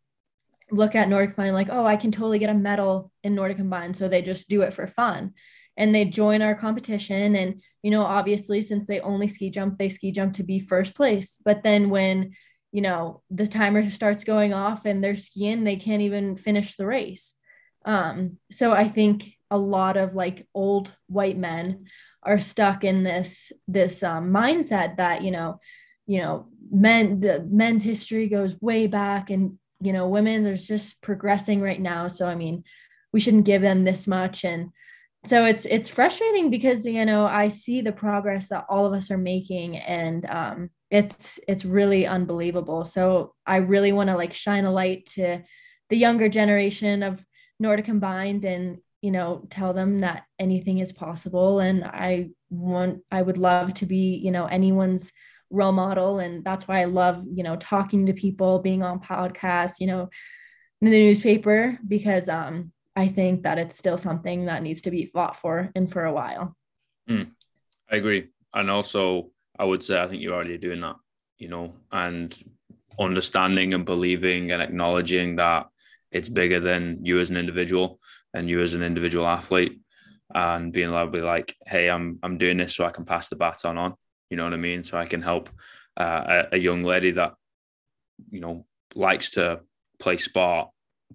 look at Nordic combined like, oh, I can totally get a medal in Nordic combined. So they just do it for fun. And they join our competition. And you know obviously since they only ski jump they ski jump to be first place. But then when you know the timer starts going off and they're skiing they can't even finish the race. Um, so i think a lot of like old white men are stuck in this this um, mindset that you know you know men the men's history goes way back and you know women's is just progressing right now. So i mean we shouldn't give them this much. And so it's it's frustrating because you know I see the progress that all of us are making and um, it's it's really unbelievable. So I really want to like shine a light to the younger generation of Nordic combined and you know tell them that anything is possible. And I want I would love to be you know anyone's role model and that's why I love you know talking to people being on podcasts you know in the newspaper because um I think that it's still something that needs to be fought for and for a while. Mm, I agree. And also, I would say, I think you're already doing that, you know, and understanding and believing and acknowledging that it's bigger than you as an individual and you as an individual athlete and being able to be like, hey, I'm, I'm doing this so I can pass the baton on, you know what I mean? So I can help uh, a, a young lady that, you know, likes to play sport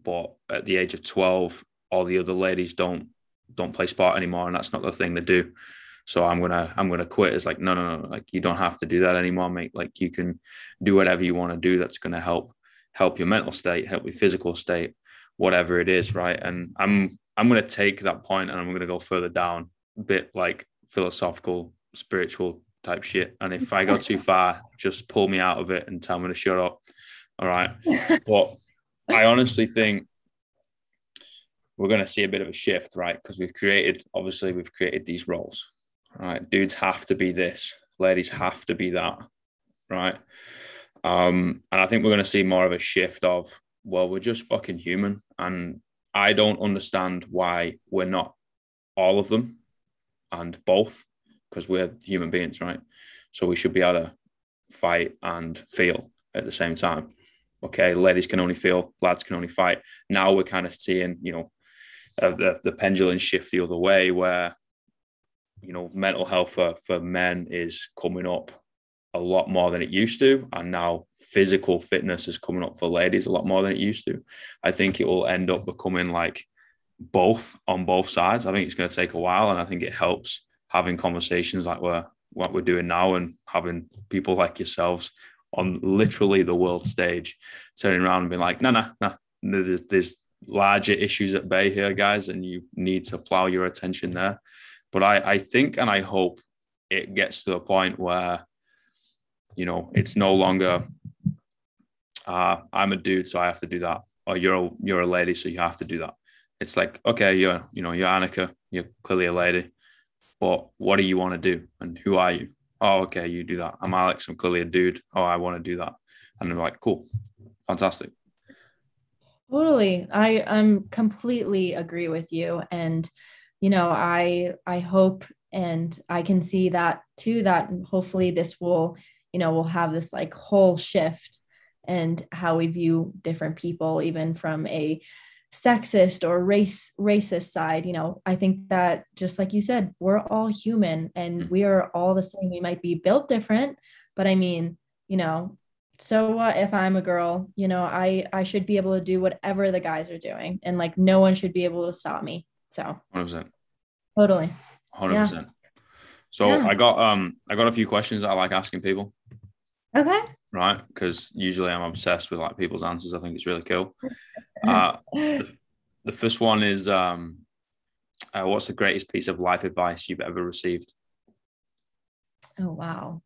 but at the age of 12 all the other ladies don't don't play sport anymore, and that's not the thing to do. So I'm gonna I'm gonna quit. It's like no no no like you don't have to do that anymore, mate. Like you can do whatever you want to do. That's gonna help help your mental state, help your physical state, whatever it is, right? And I'm I'm gonna take that point and I'm gonna go further down, a bit like philosophical, spiritual type shit. And if I go too far, just pull me out of it and tell me to shut up. All right. but I honestly think we're going to see a bit of a shift, right? Because we've created, obviously, we've created these roles, right? Dudes have to be this, ladies have to be that, right? Um, and I think we're going to see more of a shift of, well, we're just fucking human. And I don't understand why we're not all of them and both because we're human beings, right? So we should be able to fight and feel at the same time. Okay, ladies can only feel, lads can only fight. Now we're kind of seeing, you know, uh, the, the pendulum shift the other way where, you know, mental health for, for men is coming up a lot more than it used to. And now physical fitness is coming up for ladies a lot more than it used to. I think it will end up becoming like both on both sides. I think it's going to take a while, and I think it helps having conversations like we're what we're doing now and having people like yourselves on literally the world stage turning around and being like, no, no, no, there's, larger issues at bay here, guys, and you need to plow your attention there. But I, I think and I hope it gets to a point where, you know, it's no longer uh, I'm a dude, so I have to do that. Or you're a, you're a lady, so you have to do that. It's like, okay, you're, you know, you're Annika, you're clearly a lady, but what do you want to do? And who are you? Oh, okay, you do that. I'm Alex, I'm clearly a dude. Oh, I want to do that. And I'm like, cool, fantastic. Totally. I I'm completely agree with you. And, you know, I I hope and I can see that too, that hopefully this will, you know, we'll have this like whole shift and how we view different people, even from a sexist or race racist side you know i think that just like you said we're all human and mm-hmm. we are all the same. We might be built different but i mean you know so what if i'm a girl? You know i i should be able to do whatever the guys are doing and like no one should be able to stop me so. 100% totally. 100% yeah. so yeah. i got um i got a few questions i like asking people okay right? Because usually I'm obsessed with like people's answers. I think it's really cool. Uh, the, the, first one is um, uh, what's the greatest piece of life advice you've ever received? Oh wow.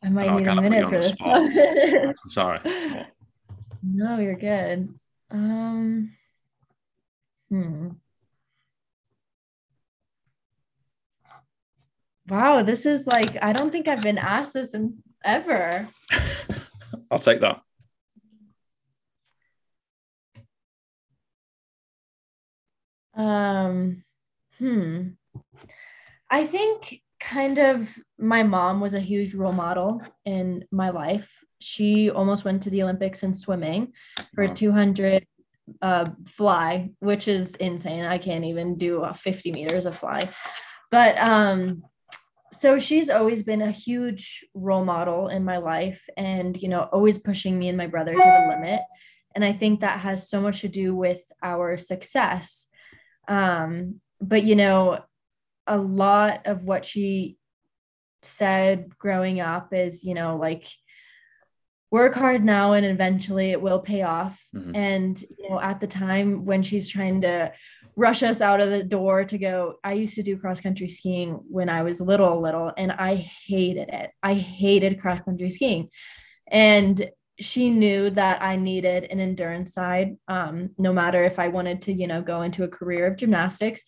I might I need a minute for this. I'm sorry. No, you're good. Um, hmm. Wow, this is like I don't think I've been asked this in ever. I'll take that. Um, hmm. I think kind of my mom was a huge role model in my life. She almost went to the Olympics in swimming for wow. 200 uh, fly, which is insane. I can't even do a 50 meters of fly. But um, so she's always been a huge role model in my life and you know always pushing me and my brother to the limit. And i think that has so much to do with our success. Um, but you know a lot of what she said growing up is you know like work hard now and eventually it will pay off mm-hmm. and you know at the time when she's trying to rush us out of the door to go. I used to do cross country skiing when I was little, little, and I hated it. I hated cross country skiing. And she knew that I needed an endurance side, um, no matter if I wanted to, you know, go into a career of gymnastics.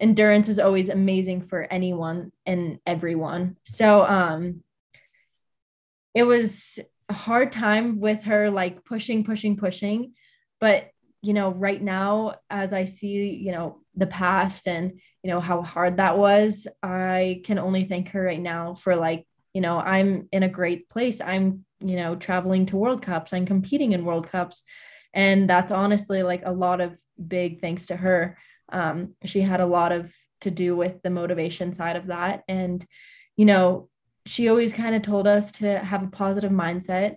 Endurance is always amazing for anyone and everyone. So um, it was hard time with her, like pushing, pushing, pushing. But you know, right now, as I see, you know, the past and, you know, how hard that was, I can only thank her right now for like, you know, I'm in a great place. I'm, you know, traveling to World Cups, I'm competing in World Cups. And that's honestly like a lot of big thanks to her. Um, she had a lot of to do with the motivation side of that. And, you know, she always kind of told us to have a positive mindset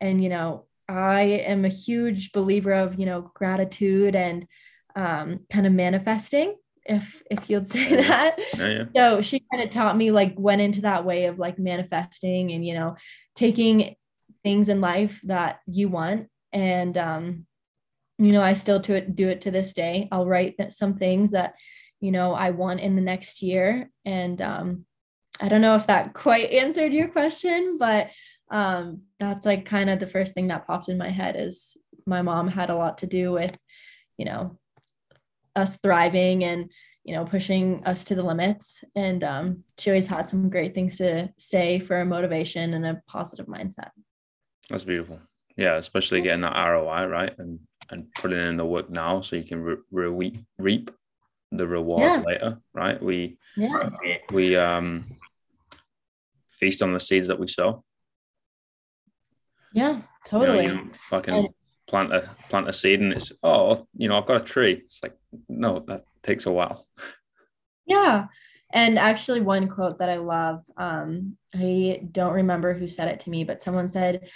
and, you know, I am a huge believer of, you know, gratitude and um, kind of manifesting, if if you'd say that. Yeah, yeah. So she kind of taught me like went into that way of like manifesting and you know taking things in life that you want and um, you know I still do it do it to this day. I'll write some things that you know I want in the next year and um, I don't know if that quite answered your question, but um, that's like kind of the first thing that popped in my head is my mom had a lot to do with, you know, us thriving and you know pushing us to the limits. And um, she always had some great things to say for a motivation and a positive mindset. That's beautiful. Yeah especially getting that roi right? And and putting in the work now so you can re- re- reap the reward yeah. later right? We yeah. we um feast on the seeds that we sow. Yeah totally you know, you fucking and- plant a plant a seed and it's oh you know i've got a tree. It's like no that takes a while. Yeah. And actually one quote that i love um i don't remember who said it to me but someone said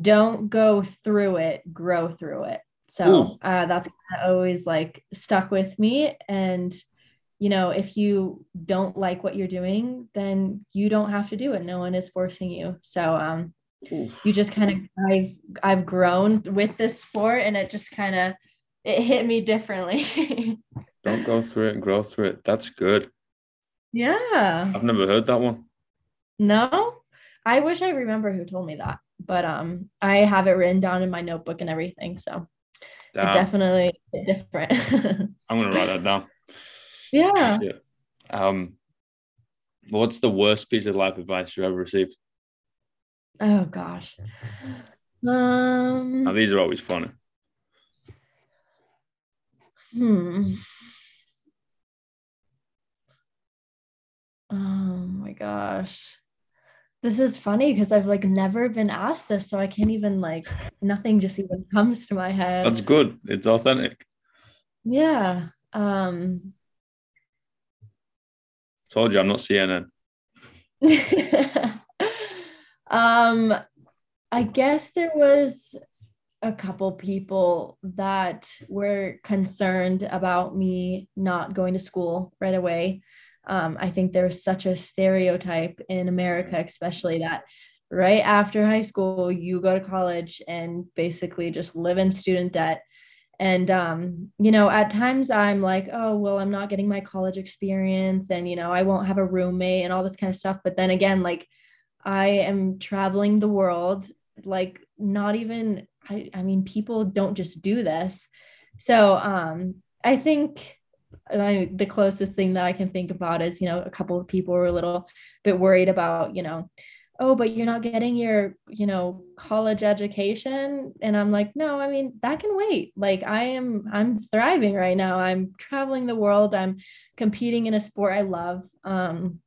don't go through it grow through it. So uh, that's always like stuck with me. And you know if you don't like what you're doing then you don't have to do it no one is forcing you so um you just kind of I've I've grown with this sport and it just kind of it hit me differently. Don't go through it and grow through it. That's good. Yeah. I've never heard that one. No. I wish I remember who told me that, but um I have it written down in my notebook and everything. So Damn. it definitely different. I'm gonna write that down. Yeah. yeah. Um what's the worst piece of life advice you ever received? Oh gosh. Um now, these are always funny. Hmm. Oh my gosh. This is funny because I've like never been asked this, so I can't even like nothing just even comes to my head. That's good. It's authentic. Yeah. Um Told you I'm not CNN. um I guess there was a couple people that were concerned about me not going to school right away. Um, I think there's such a stereotype in America, especially that right after high school, you go to college and basically just live in student debt. And, um, you know, at times I'm like, oh, well, I'm not getting my college experience and, you know, I won't have a roommate and all this kind of stuff. But then again, like, I am traveling the world, like, not even I, I mean, people don't just do this. So um, I think I, the closest thing that I can think about is, you know, a couple of people were a little bit worried about, you know, oh, but you're not getting your, you know, college education. And I'm like, no, I mean, that can wait. Like I am, I'm thriving right now. I'm traveling the world. I'm competing in a sport I love. Um,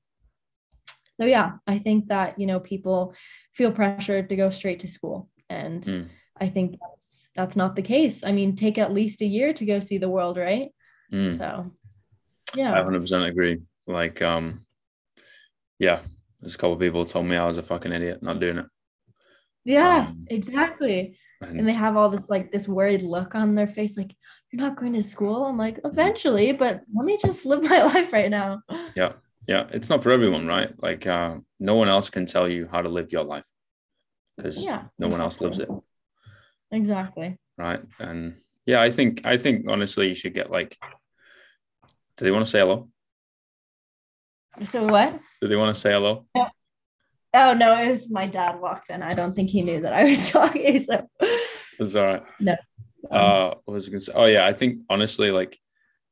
so yeah, I think that, you know, people feel pressured to go straight to school and mm. I think that's that's not the case. I mean, take at least a year to go see the world, right? Mm. So, yeah, I 100% agree. Like, um, yeah, there's a couple people told me I was a fucking idiot not doing it. Yeah, um, exactly. And, and, they have all this like this worried look on their face, like you're not going to school. I'm like, mm-hmm. eventually, but let me just live my life right now. Yeah, yeah, it's not for everyone, right? Like, uh, no one else can tell you how to live your life because yeah, no exactly. one else lives it. Exactly. Right. And yeah, I think I think honestly you should get like do they want to say hello? So what? Do they want to say hello? Yeah. Oh no, it was my dad walked in. I don't think he knew that I was talking. So it's all right. No. Uh what was gonna say? Oh yeah, I think honestly, like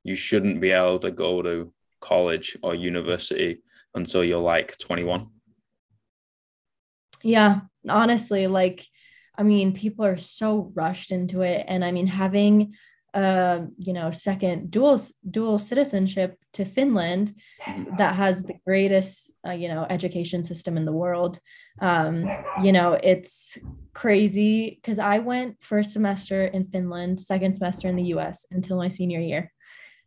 you shouldn't be able to go to college or university until you're like 21. Yeah, honestly, like I mean, people are so rushed into it. And I mean, having uh, you know, second dual dual citizenship to Finland that has the greatest, uh, you know, education system in the world. Um, you know, it's crazy because I went first semester in Finland, second semester in the U.S. until my senior year.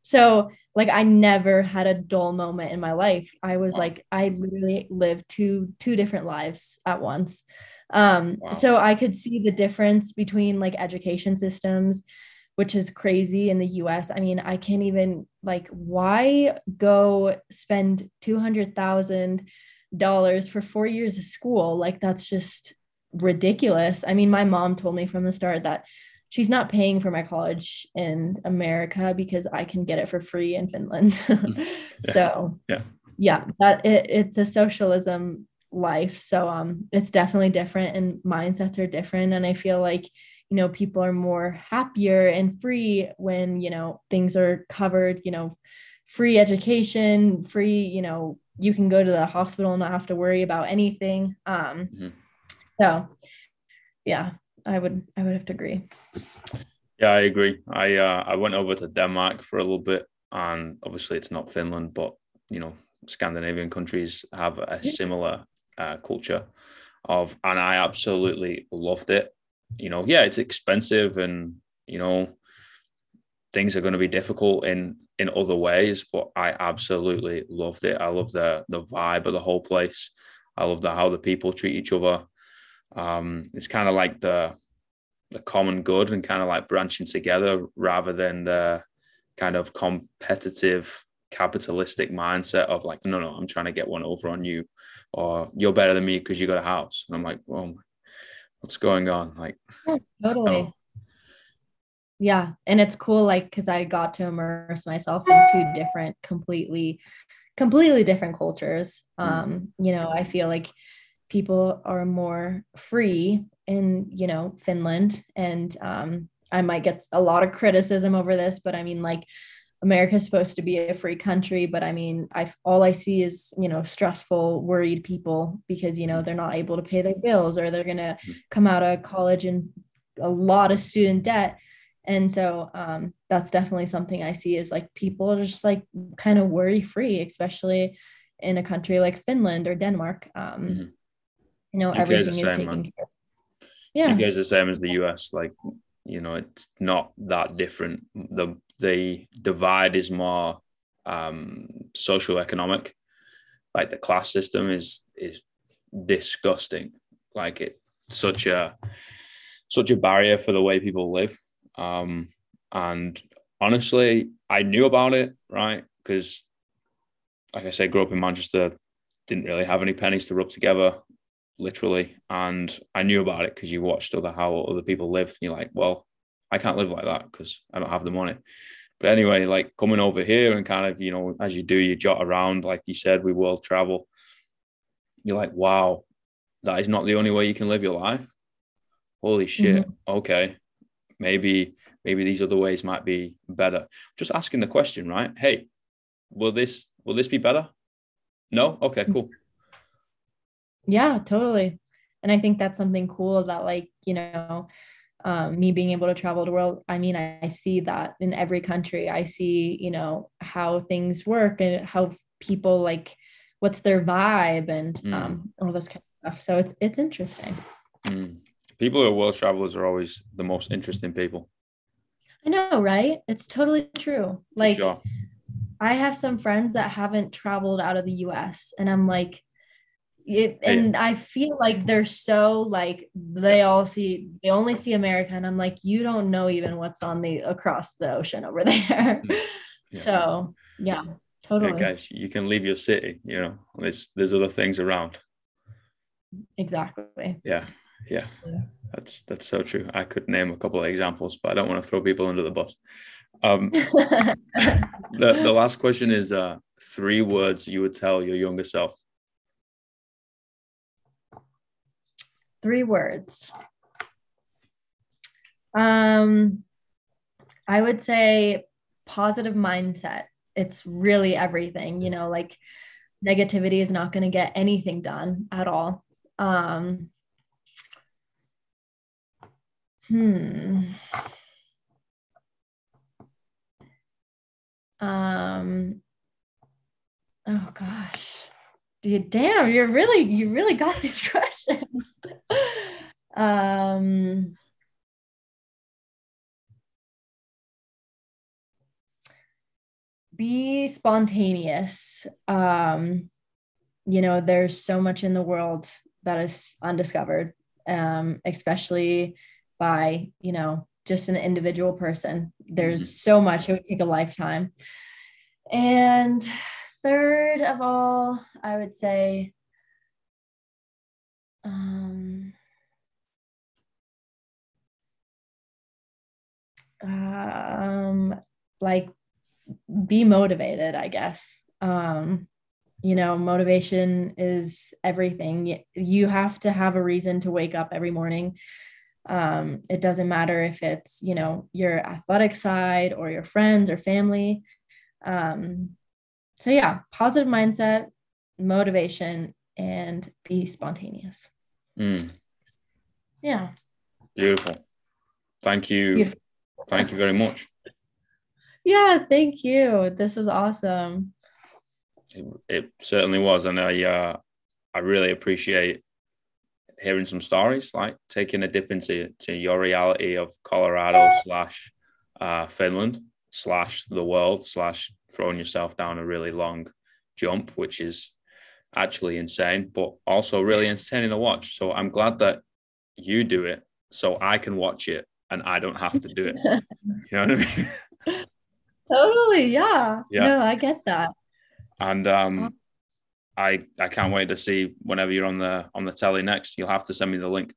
So, like, I never had a dull moment in my life. I was like, I literally lived two two different lives at once. Um. So I could see the difference between like education systems, which is crazy in the US. I mean, I can't even like, why go spend $200,000 for four years of school? Like, that's just ridiculous. I mean, my mom told me from the start that she's not paying for my college in America because I can get it for free in Finland. Yeah. so, yeah. yeah, that it, it's a socialism life. So um it's definitely different and mindsets are different. And I feel like, you know, people are more happier and free when, you know, things are covered, you know, free education, free, you know, you can go to the hospital and not have to worry about anything. Um mm-hmm. so yeah, I would I would have to agree. Yeah, I agree. I uh, I went over to Denmark for a little bit, and obviously it's not Finland, but you know Scandinavian countries have a similar uh, culture of, and I absolutely loved it. You know, yeah, it's expensive, and you know things are going to be difficult in in other ways, but I absolutely loved it. I love the the vibe of the whole place. I love the how the people treat each other. Um, it's kind of like the the common good and kind of like branching together rather than the kind of competitive capitalistic mindset of like no no i'm trying to get one over on you or you're better than me because you got a house and i'm like well what's going on like yeah, totally no. yeah and it's cool like because i got to immerse myself in two different completely completely different cultures mm. um you know i feel like people are more free in you know Finland and um, I might get a lot of criticism over this but I mean like America's supposed to be a free country but I mean I all I see is you know stressful worried people because you know they're not able to pay their bills or they're going to mm-hmm. come out of college and a lot of student debt and so um, that's definitely something I see is like people are just like kind of worry free especially in a country like Finland or Denmark um, mm-hmm you know everything is taken man. care of. yeah UK's the same as the US like you know it's not that different the the divide is more um social economic like the class system is is disgusting like it such a such a barrier for the way people live um and honestly i knew about it right because like i said grew up in manchester didn't really have any pennies to rub together literally. And I knew about it because you watched other how other people live. you're like, well, I can't live like that because I don't have the money. But anyway, like coming over here and kind of, you know, as you do, you jot around, like you said, we world travel. You're like, wow, that is not the only way you can live your life. Holy shit. Mm-hmm. Okay. Maybe, maybe these other ways might be better. Just asking the question, right? Hey, will this will this be better? No? Okay, cool. Yeah, totally. And I think that's something cool that, like, you know, um, me being able to travel the world, I mean, I, I see that in every country. I see, you know, how things work and how people like what's their vibe and mm. um, all this kind of stuff. So it's it's interesting. Mm. People who are world travelers are always the most interesting people. I know, right? It's totally true. Like, sure. I have some friends that haven't traveled out of the US, and I'm like, it and i feel like they're so like they all see they only see america and i'm like you don't know even what's on the across the ocean over there. Yeah. so yeah totally. Yeah, guys you can leave your city you know there's there's other things around. Exactly. Yeah yeah, yeah. that's that's so true. I could name a couple of examples but i don't want to throw people under the bus. Um the, the last question is uh three words you would tell your younger self three words. Um, I would say positive mindset. It's really everything, you know, like negativity is not going to get anything done at all. Um, hmm. Um, oh gosh. Dude, damn, you're really, you really got these questions. um, be spontaneous. Um, you know, there's so much in the world that is undiscovered, um, especially by, you know, just an individual person. There's mm-hmm. so much, it would take a lifetime. And third of all, I would say um, um like be motivated, I guess. Um you know, motivation is everything. You have to have a reason to wake up every morning. Um, it doesn't matter if it's, you know, your athletic side or your friends or family. Um, so, yeah, positive mindset, motivation, and be spontaneous. Mm. Yeah. Beautiful. Thank you. Beautiful. Thank you very much. Yeah, thank you. This was awesome. It, it certainly was, and I uh, I really appreciate hearing some stories, like taking a dip into to your reality of Colorado slash uh, Finland slash the world slash throwing yourself down a really long jump, which is actually insane, but also really entertaining to watch. So I'm glad that you do it so I can watch it and I don't have to do it. you know what I mean? Totally. Yeah. Yeah. No, I get that. And um I I can't wait to see whenever you're on the on the telly next. You'll have to send me the link.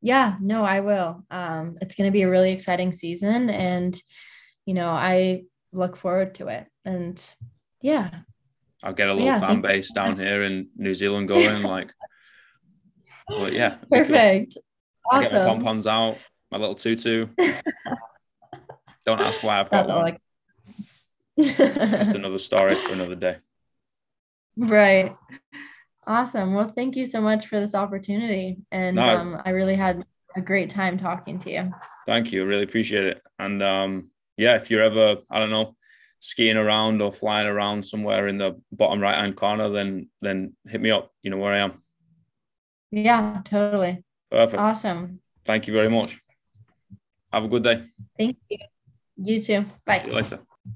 Yeah, no, I will. Um, it's going to be a really exciting season, and you know, I look forward to it. And yeah, I'll get a little yeah, fan base down here in New Zealand going. like, but yeah, perfect. Awesome. I get my pom poms out, my little tutu. Don't ask why I've got That's one. Like... it's another story for another day. Right. Awesome. Well, thank you so much for this opportunity. And no, um, I really had a great time talking to you. Thank you. I really appreciate it. And um, yeah, if you're ever, I don't know, skiing around or flying around somewhere in the bottom right hand corner, then then hit me up. You know where I am. Yeah, totally. Perfect. Awesome. Thank you very much. Have a good day. Thank you. You too. Bye. See you later.